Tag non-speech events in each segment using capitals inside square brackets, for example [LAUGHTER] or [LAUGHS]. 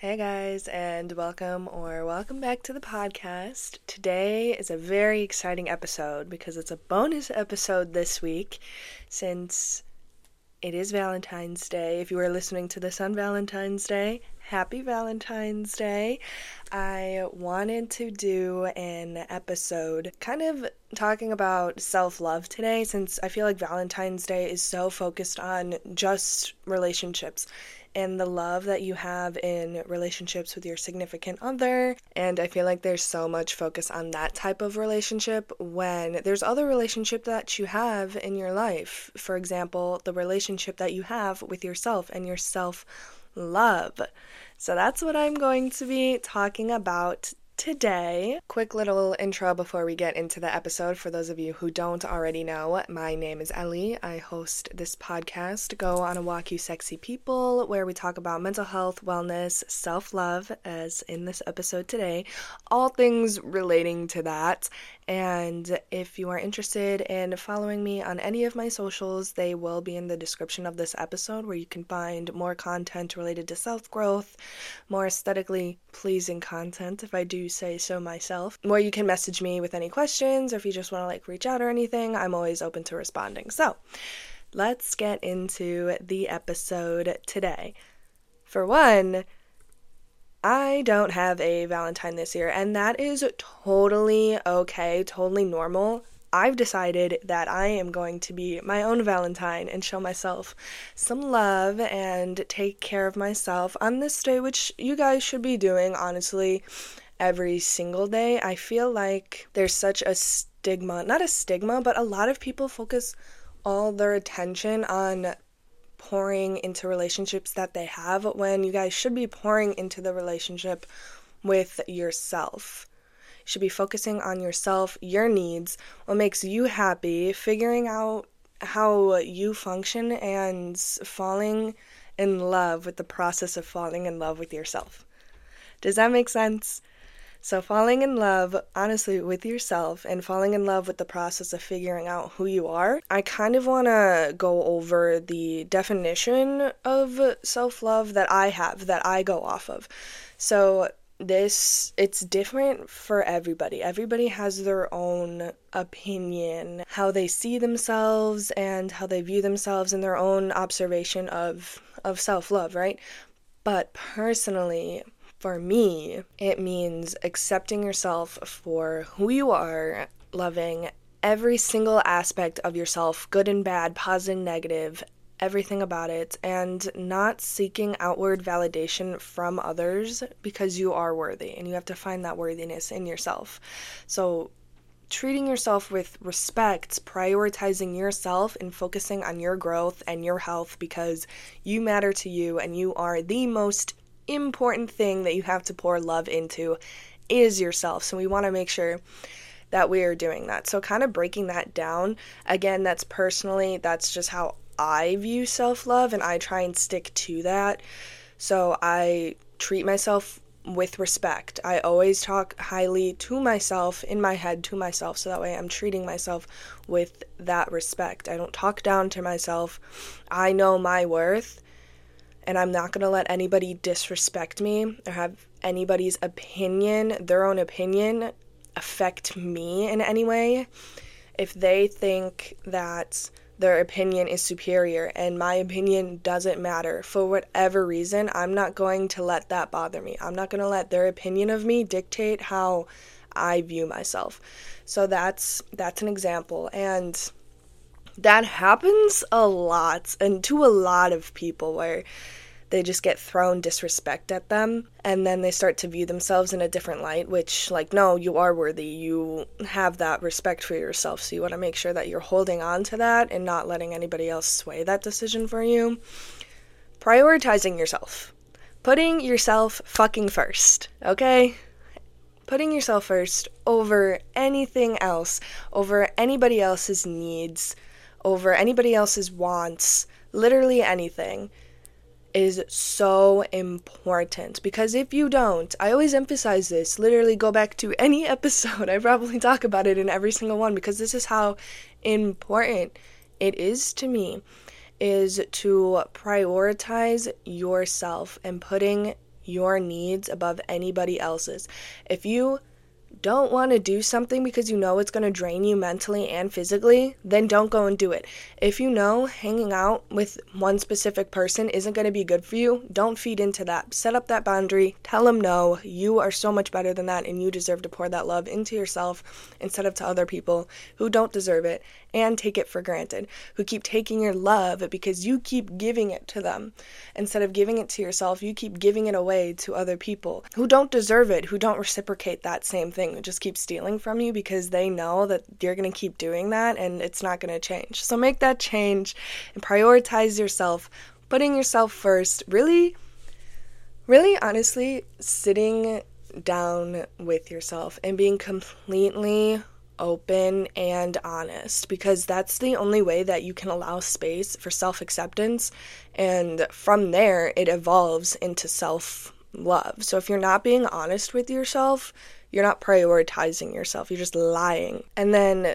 Hey guys, and welcome or welcome back to the podcast. Today is a very exciting episode because it's a bonus episode this week since it is Valentine's Day. If you are listening to this on Valentine's Day, happy Valentine's Day. I wanted to do an episode kind of talking about self love today since I feel like Valentine's Day is so focused on just relationships and the love that you have in relationships with your significant other. And I feel like there's so much focus on that type of relationship when there's other relationship that you have in your life. For example, the relationship that you have with yourself and your self love. So that's what I'm going to be talking about today. Quick little intro before we get into the episode. For those of you who don't already know, my name is Ellie. I host this podcast, Go on a Walk You Sexy People, where we talk about mental health, wellness, self love, as in this episode today, all things relating to that. And if you are interested in following me on any of my socials, they will be in the description of this episode where you can find more content related to self growth, more aesthetically pleasing content, if I do say so myself, where you can message me with any questions or if you just want to like reach out or anything. I'm always open to responding. So let's get into the episode today. For one, I don't have a Valentine this year, and that is totally okay, totally normal. I've decided that I am going to be my own Valentine and show myself some love and take care of myself on this day, which you guys should be doing, honestly, every single day. I feel like there's such a stigma, not a stigma, but a lot of people focus all their attention on pouring into relationships that they have when you guys should be pouring into the relationship with yourself. You should be focusing on yourself, your needs, what makes you happy, figuring out how you function, and falling in love with the process of falling in love with yourself. Does that make sense? So, falling in love, honestly, with yourself and falling in love with the process of figuring out who you are, I kind of want to go over the definition of self love that I have, that I go off of. So, this it's different for everybody. Everybody has their own opinion, how they see themselves and how they view themselves and their own observation of of self-love, right? But personally, for me, it means accepting yourself for who you are, loving every single aspect of yourself, good and bad, positive, negative, everything about it, and not seeking outward validation from others because you are worthy and you have to find that worthiness in yourself. So, treating yourself with respect, prioritizing yourself, and focusing on your growth and your health because you matter to you and you are the most important thing that you have to pour love into is yourself. So we want to make sure that we are doing that. So kind of breaking that down, again, that's personally, that's just how I view self-love and I try and stick to that. So I treat myself with respect. I always talk highly to myself in my head to myself so that way I'm treating myself with that respect. I don't talk down to myself. I know my worth and I'm not going to let anybody disrespect me or have anybody's opinion, their own opinion, affect me in any way. If they think that their opinion is superior and my opinion doesn't matter for whatever reason, I'm not going to let that bother me. I'm not going to let their opinion of me dictate how I view myself. So that's that's an example and that happens a lot and to a lot of people where they just get thrown disrespect at them and then they start to view themselves in a different light which like no you are worthy. You have that respect for yourself so you want to make sure that you're holding on to that and not letting anybody else sway that decision for you. Prioritizing yourself. Putting yourself fucking first okay? Putting yourself first over anything else over anybody else's needs over anybody else's wants literally anything is so important because if you don't, I always emphasize this, literally go back to [LAUGHS] any episode. I probably talk about it in every single one because this is how important it is to me is to prioritize yourself and putting your needs above anybody else's. If you don't want to do something because you know it's going to drain you mentally and physically, then don't go and do it. If you know hanging out with one specific person isn't going to be good for you, don't feed into that. Set up that boundary. Tell them no. You are so much better than that, and you deserve to pour that love into yourself instead of to other people who don't deserve it and take it for granted, who keep taking your love because you keep giving it to them. Instead of giving it to yourself, you keep giving it away to other people who don't deserve it, who don't reciprocate that same thing, who just keep stealing from you because they know that you're going to keep doing that and it's not going to change. So make that change and prioritize yourself, putting yourself first. Really, really honestly, sitting down with yourself and being completely open and honest because that's the only way that you can allow space for self acceptance. And from there, it evolves into self love. So if you're not being honest with yourself, you're not prioritizing yourself, you're just lying. And then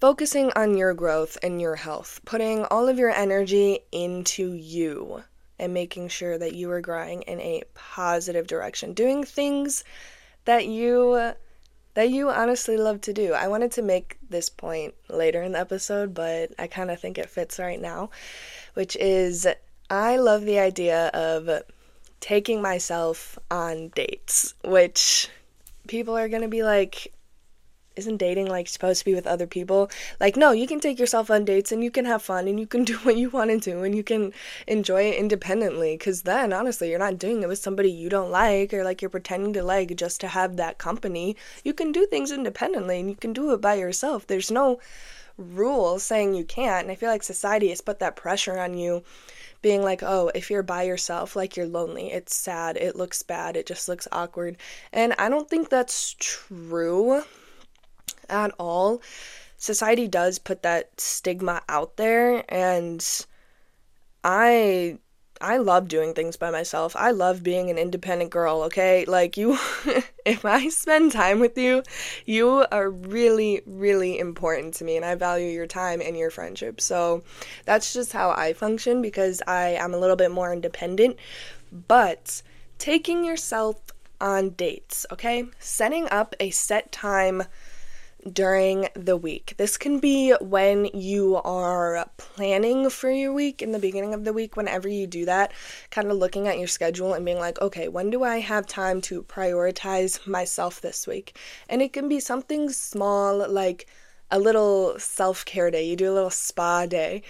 focusing on your growth and your health, putting all of your energy into you and making sure that you are growing in a positive direction, doing things that you that you honestly love to do. I wanted to make this point later in the episode, but I kind of think it fits right now, which is I love the idea of taking myself on dates, which people are going to be like, isn't dating like supposed to be with other people? Like, no, you can take yourself on dates and you can have fun and you can [LAUGHS] do what you want to do and you can enjoy it independently. Because then, honestly, you're not doing it with somebody you don't like or like you're pretending to like just to have that company. You can do things independently and you can do it by yourself. There's no rule saying you can't. And I feel like society has put that pressure on you being like, oh, if you're by yourself, like you're lonely, it's sad, it looks bad, it just looks awkward. And I don't think that's true at all. Society does put that stigma out there and I I love doing things by myself. I love being an independent girl, okay? Like you [LAUGHS] if I spend time with you, you are really really important to me and I value your time and your friendship. So that's just how I function because I am a little bit more independent. But taking yourself on dates, okay? Setting up a set time during the week. This can be when you are planning for your week in the beginning of the week, whenever you do that, kind of looking at your schedule and being like, okay, when do I have time to prioritize myself this week? And it can be something small like a little self care day, you do a little spa day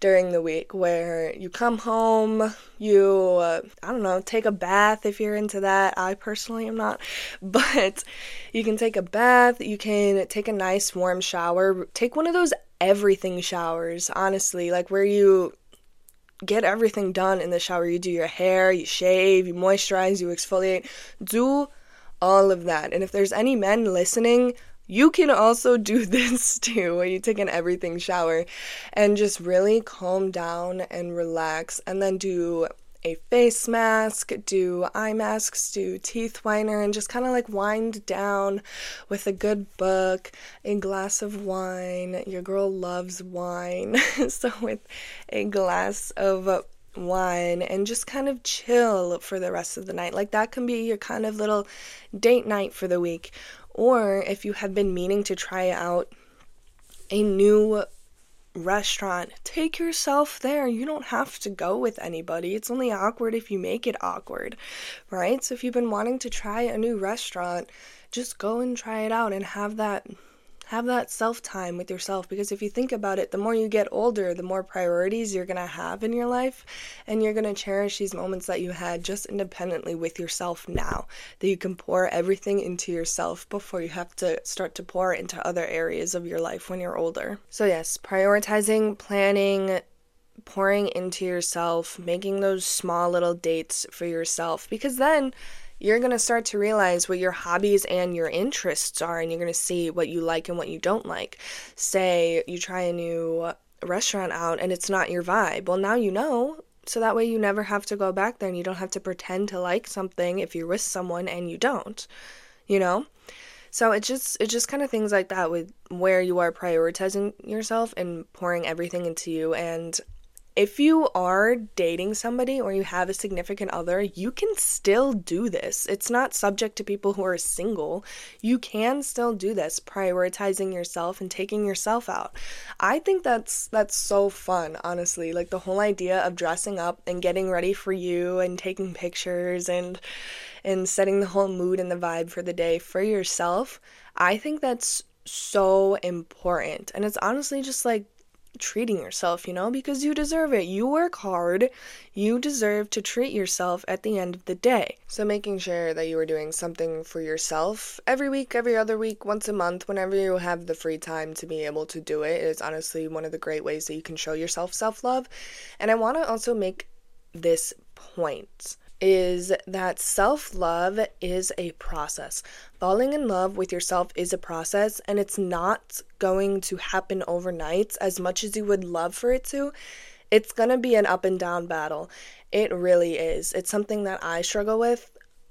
during the week where you come home, you, uh, I don't know, take a bath if you're into that. I personally am not, [LAUGHS] but you can take a bath, you can take a nice warm shower, take one of those everything showers, honestly, like where you get everything done in the shower. You do your hair, you shave, you moisturize, you exfoliate. Do all of that. And if there's any men listening, you can also [LAUGHS] do this too, where you take an everything shower and just really calm down and relax, and then do a face mask, do eye masks, do teeth whitener, and just kind of like wind down with a good book, a glass of wine. Your girl loves wine, [LAUGHS] so with a glass of wine and just kind of chill for the rest of the night. Like that can be your kind of little date night for the week. Or if you have been meaning to try out a new restaurant, take yourself there. You don't have to go with anybody. It's only awkward if you make it awkward, right? So if you've been wanting to try a new restaurant, just go and try it out and have that have that self time with yourself because if you think about it, the more you get older, the more priorities you're going to have in your life, and you're going to cherish these moments that you had just independently with yourself now. That you can pour everything into yourself before you have to start to pour into other areas of your life when you're older. So, yes, prioritizing, planning, pouring into yourself, making those small little dates for yourself because then you're going to start to realize what your hobbies and your interests are, and you're going to see what you like and what you don't like. Say you try a new restaurant out and it's not your vibe. Well, now you know. So that way you never have to go back there and you don't have to pretend to like something if you're with someone and you don't. You know? So it's just it's just kind of things like that with where you are prioritizing yourself and pouring everything into you and if you are dating somebody or you have a significant other, you can still do this. It's not subject to people who are single. You can still do this, prioritizing yourself and taking yourself out. I think that's that's so fun, honestly. Like the whole idea of dressing up and getting ready for you and taking pictures and and setting the whole mood and the vibe for the day for yourself. I think that's so important. And it's honestly just like treating yourself, you know, because you deserve it. You work hard. You deserve to treat yourself at the end of the day. So, making sure that you are doing something for yourself every week, every other week, once a month, whenever you have the free time to be able to do it, is honestly one of the great ways that you can show yourself self love. And I want to also make this point is that self love is a process. Falling in love with yourself is a process, and it's not going to happen overnight as much as you would love for it to. It's gonna be an up and down battle. It really is. It's something that I struggle with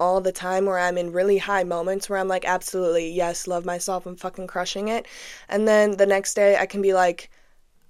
all the time where I'm in really high moments where I'm like, absolutely, yes, love myself, I'm fucking crushing it. And then the next day I can be like,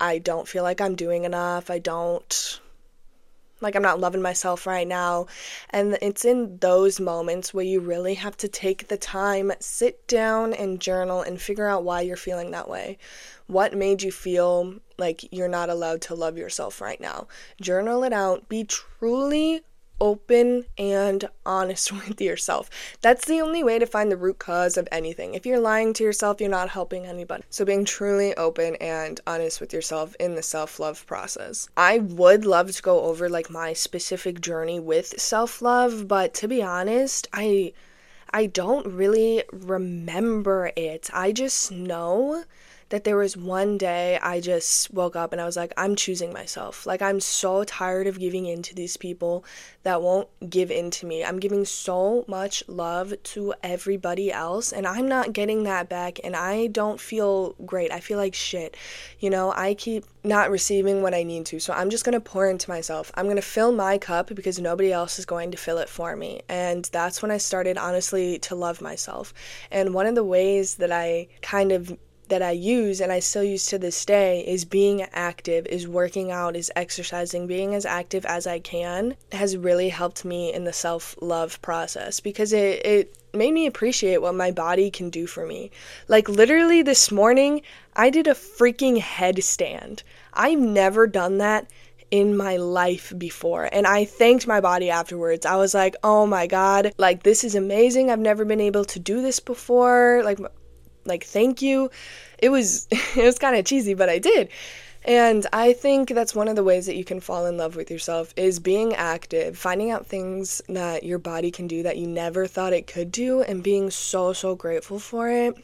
I don't feel like I'm doing enough. I don't like I'm not loving myself right now. And it's in those moments where you really have to take the time, sit down and journal and figure out why you're feeling that way. What made you feel like you're not allowed to love yourself right now? Journal it out. Be truly open and honest [LAUGHS] with yourself. That's the only way to find the root cause of anything. If you're lying to yourself, you're not helping anybody. So, being truly open and honest with yourself in the self love process. I would love to go over like my specific journey with self love, but to be honest, I. I don't really remember it. I just know that there was one day I just woke up and I was like, I'm choosing myself. Like, I'm so tired of giving in to these people that won't give in to me. I'm giving so much love to everybody else, and I'm not getting that back, and I don't feel great. I feel like shit. You know, I keep not receiving what I need to. So I'm just going to pour into myself. I'm going to fill my cup because nobody else is going to fill it for me. And that's when I started honestly to love myself. And one of the ways that I kind of that I use and I still use to this day is being active, is working out, is exercising, being as active as I can has really helped me in the self love process because it, it made me appreciate what my body can do for me. Like, literally, this morning, I did a freaking headstand. I've never done that in my life before. And I thanked my body afterwards. I was like, oh my God, like this is amazing. I've never been able to do this before. Like, like thank you. It was [LAUGHS] it was kind of cheesy, but I did. And I think that's one of the ways that you can fall in love with yourself is being active, finding out things that your body can do that you never thought it could do and being so so grateful for it.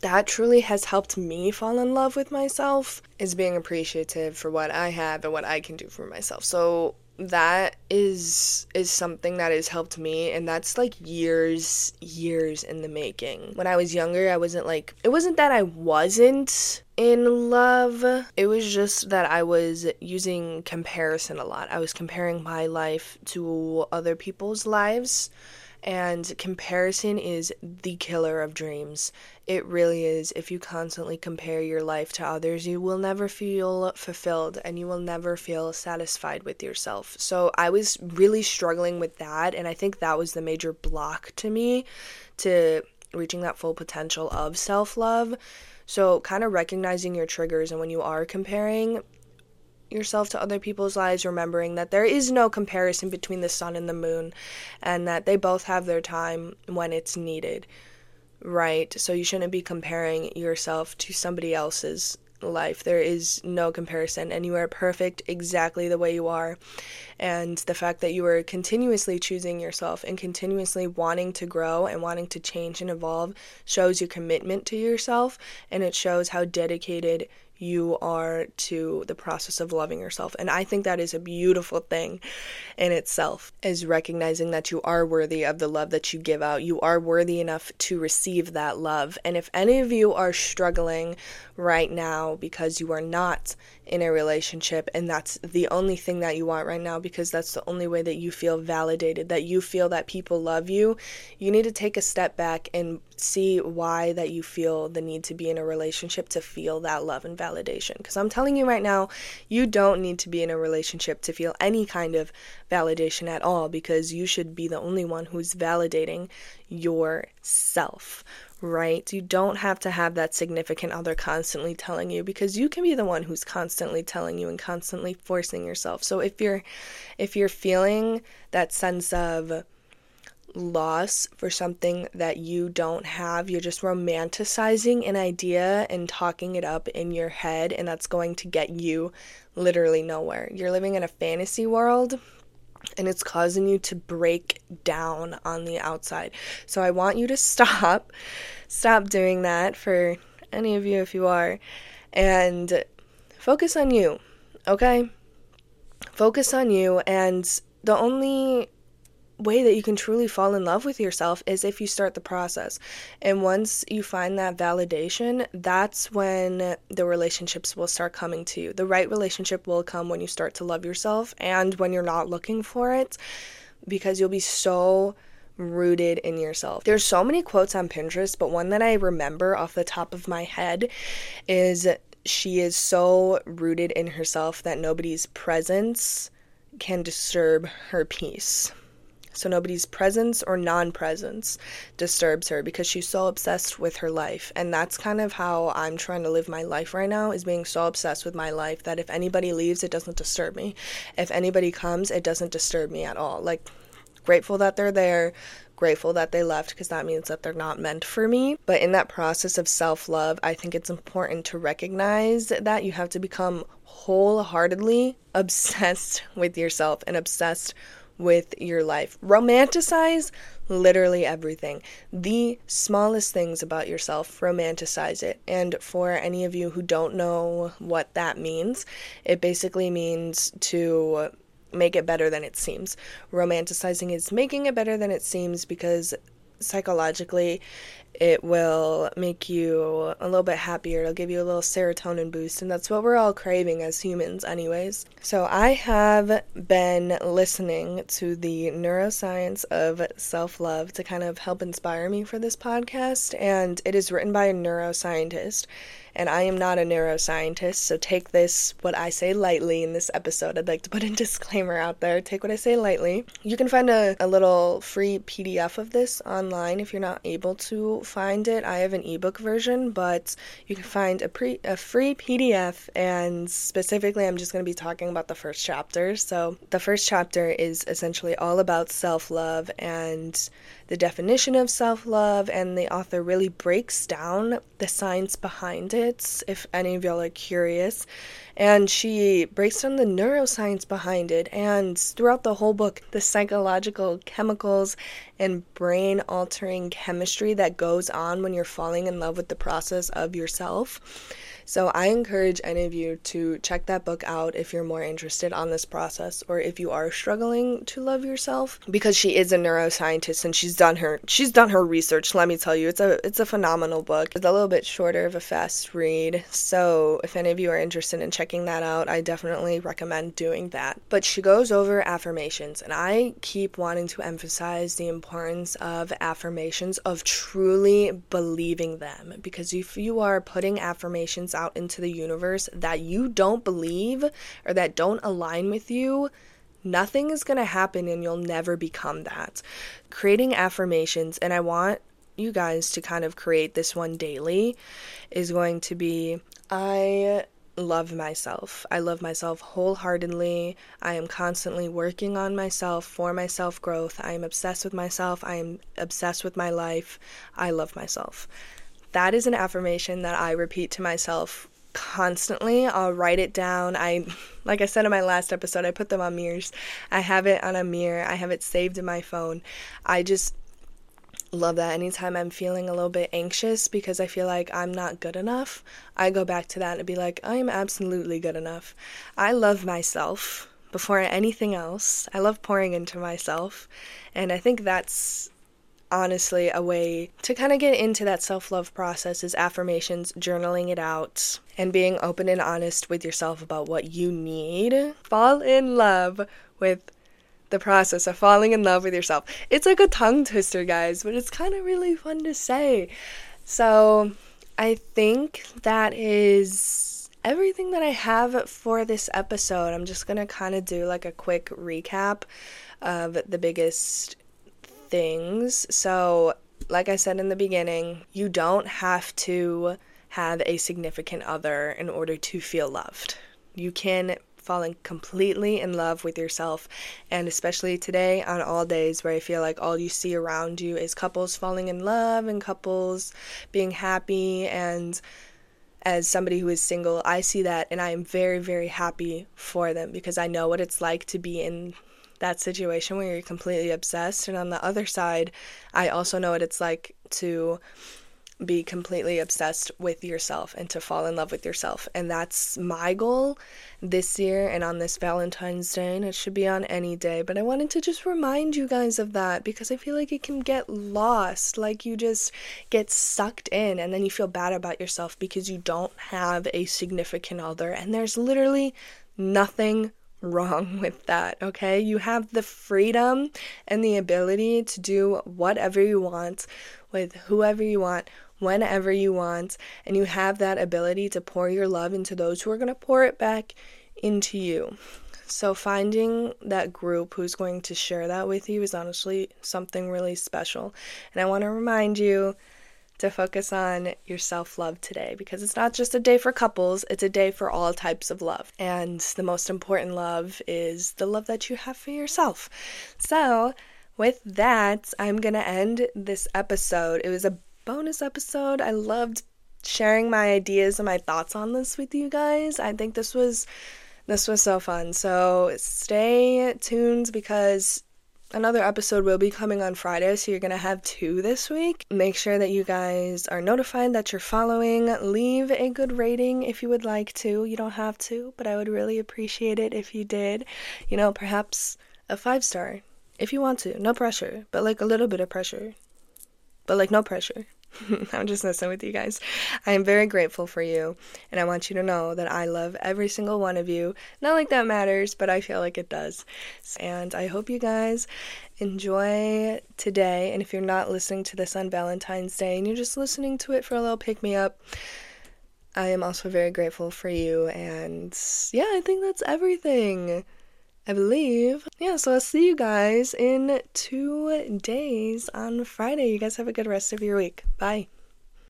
That truly has helped me fall in love with myself is being appreciative for what I have and what I can do for myself. So that is is something that has helped me and that's like years years in the making. When i was younger i wasn't like it wasn't that i wasn't in love. It was just that i was using comparison a lot. I was comparing my life to other people's lives and comparison is the killer of dreams. It really is. If you constantly compare your life to others, you will never feel fulfilled and you will never feel satisfied with yourself. So I was really struggling with that. And I think that was the major block to me to reaching that full potential of self love. So, kind of recognizing your triggers and when you are comparing, yourself to other people's lives, remembering that there is no comparison between the sun and the moon and that they both have their time when it's needed, right? So you shouldn't be comparing yourself to somebody else's life. There is no comparison, and you are perfect exactly the way you are. And the fact that you are continuously choosing yourself and continuously wanting to grow and wanting to change and evolve shows your commitment to yourself, and it shows how dedicated you are to the process of loving yourself. And I think that is a beautiful thing in itself, is recognizing that you are worthy of the love that you give out. You are worthy enough to receive that love. And if any of you are struggling right now because you are not in a relationship and that's the only thing that you want right now because that's the only way that you feel validated, that you feel that people love you, you need to take a step back and see why that you feel the need to be in a relationship to feel that love and validation. Because i'm telling you right now you don't need to be in a relationship to feel any kind of validation at all because you should be the only one who's validating yourself right you don't have to have that significant other constantly telling you because you can be the one who's constantly telling you and constantly forcing yourself so if you're if you're feeling that sense of loss for something that you don't have. You're just romanticizing an idea and talking it up in your head, and that's going to get you literally nowhere. You're living in a fantasy world. And it's causing you to break down on the outside. So I want you to stop, stop doing that for any of you if you are, and focus on you, okay? Focus on you, and the only way that you can truly fall in love with yourself is if you start the process. And once you find that validation, that's when the relationships will start coming to you. The right relationship will come when you start to love yourself and when you're not looking for it because you'll be so rooted in yourself. There's so many quotes on Pinterest, but one that I remember off the top of my head is she is so rooted in herself that nobody's presence can disturb her peace. So nobody's presence or non presence disturbs her because she's so obsessed with her life. And that's kind of how I'm trying to live my life right now is being so obsessed with my life that if anybody leaves, it doesn't disturb me. If anybody comes, it doesn't disturb me at all. Like, grateful that they're there, grateful that they left because that means that they're not meant for me. But in that process of self love, I think it's important to recognize that you have to become wholeheartedly obsessed [LAUGHS] with yourself and obsessed with your life. Romanticize literally everything. The smallest things about yourself, romanticize it. And for any of you who don't know what that means, it basically means to make it better than it seems. Romanticizing is making it better than it seems because psychologically it will make you a little bit happier. It'll give you a little serotonin boost, and that's what we're all craving as humans, anyways. So, I have been listening to the neuroscience of self love to kind of help inspire me for this podcast, and it is written by a neuroscientist and I am not a neuroscientist, so take this, what I say, lightly in this episode. I'd like to put a [LAUGHS] disclaimer out there. Take what I say lightly. You can find a, a little free PDF of this online if you're not able to find it. I have an ebook version, but you can find a, pre, a free PDF, and specifically, I'm just going to be talking about the first chapter. So, the first chapter is essentially all about self love and the definition of self love, and the author really breaks down the science behind it, if any of y'all are curious. And she breaks down the neuroscience behind it, and throughout the whole book, the psychological chemicals and brain altering chemistry that goes on when you're falling in love with the process of yourself. So I encourage any of you to check that book out if you're more interested on this process or if you are struggling to love yourself because she is a neuroscientist and she's done her she's done her research, let me tell you. It's a it's a phenomenal book. It's a little bit shorter of a fast read. So if any of you are interested in checking that out, I definitely recommend doing that. But she goes over affirmations and I keep wanting to emphasize the importance of affirmations of truly believing them because if you are putting affirmations out into the universe that you don't believe or that don't align with you, nothing is going to happen and you'll never become that. Creating affirmations, and I want you guys to kind of create this one daily, is going to be I love myself. I love myself wholeheartedly. I am constantly working on myself for my self growth. I am obsessed with myself. I am obsessed with my life. I love myself that is an affirmation that I repeat to myself constantly. I'll write it down. I like I said in my last episode, I put them on mirrors. I have it on a mirror. I have it saved in my phone. I just love that anytime I'm feeling a little bit anxious because I feel like I'm not good enough, I go back to that and be like, I am absolutely good enough. I love myself before anything else. I love pouring into myself. And I think that's honestly a way to kind of get into that self love process is affirmations, journaling it out, and being open and honest with yourself about what you need. Fall in love with the process of falling in love with yourself. It's like a tongue twister, guys, but it's kind of really fun to say. So, I think that is everything that I have for this episode. I'm just to kind of do like a quick recap of the biggest things. So, like I said in the beginning, you don't have to have a significant other in order to feel loved. You can falling completely in love with yourself. And especially today, on all days where I feel like all you see around you is couples falling in love and couples being happy. And as somebody who is single, I see that and I am very, very happy for them because I know what it's like to be in that situation where you're completely obsessed. And on the other side, I also know what it's like to be completely obsessed with yourself and to fall in love with yourself. And that's my goal this year and on this Valentine's Day. And it should be on any day. But I wanted to just remind you guys of that because I feel like it can get lost. Like you just get sucked in and then you feel bad about yourself because you don't have a significant other. And there's literally nothing wrong [LAUGHS] with that, okay? You have the freedom and the ability to do whatever you want with whoever you want, whenever you want, and you have that ability to pour your love into those who are going to pour it back into you. So, finding that group who's going to share that with you is honestly something really special. And I want to remind you to focus on your self love today because it's not just a day for couples, it's a day for all types of love. And the most important love is the love that you have for yourself. So, with that, I'm going to end this episode. It was a bonus episode. I loved sharing my ideas and my thoughts on this with you guys. I think this was this was so fun. So stay tuned because another episode will be coming on Friday, so you're going to have two this week. Make sure that you guys are notified that you're following. Leave a good rating if you would like to. You don't have to, but I would really appreciate it if you did. You know, perhaps a five star if you want to. No pressure, but like a little bit of pressure. But like no pressure. [LAUGHS] I'm just messing with you guys. I am very grateful for you, and I want you to know that I love every single one of you. Not like that matters, but I feel like it does. And I hope you guys enjoy today. And if you're not listening to this on Valentine's Day and you're just listening to it for a little pick me up, I am also very grateful for you. And yeah, I think that's everything. I believe. Yeah, so I'll see you guys in two days on Friday. You guys have a good rest of your week. Bye.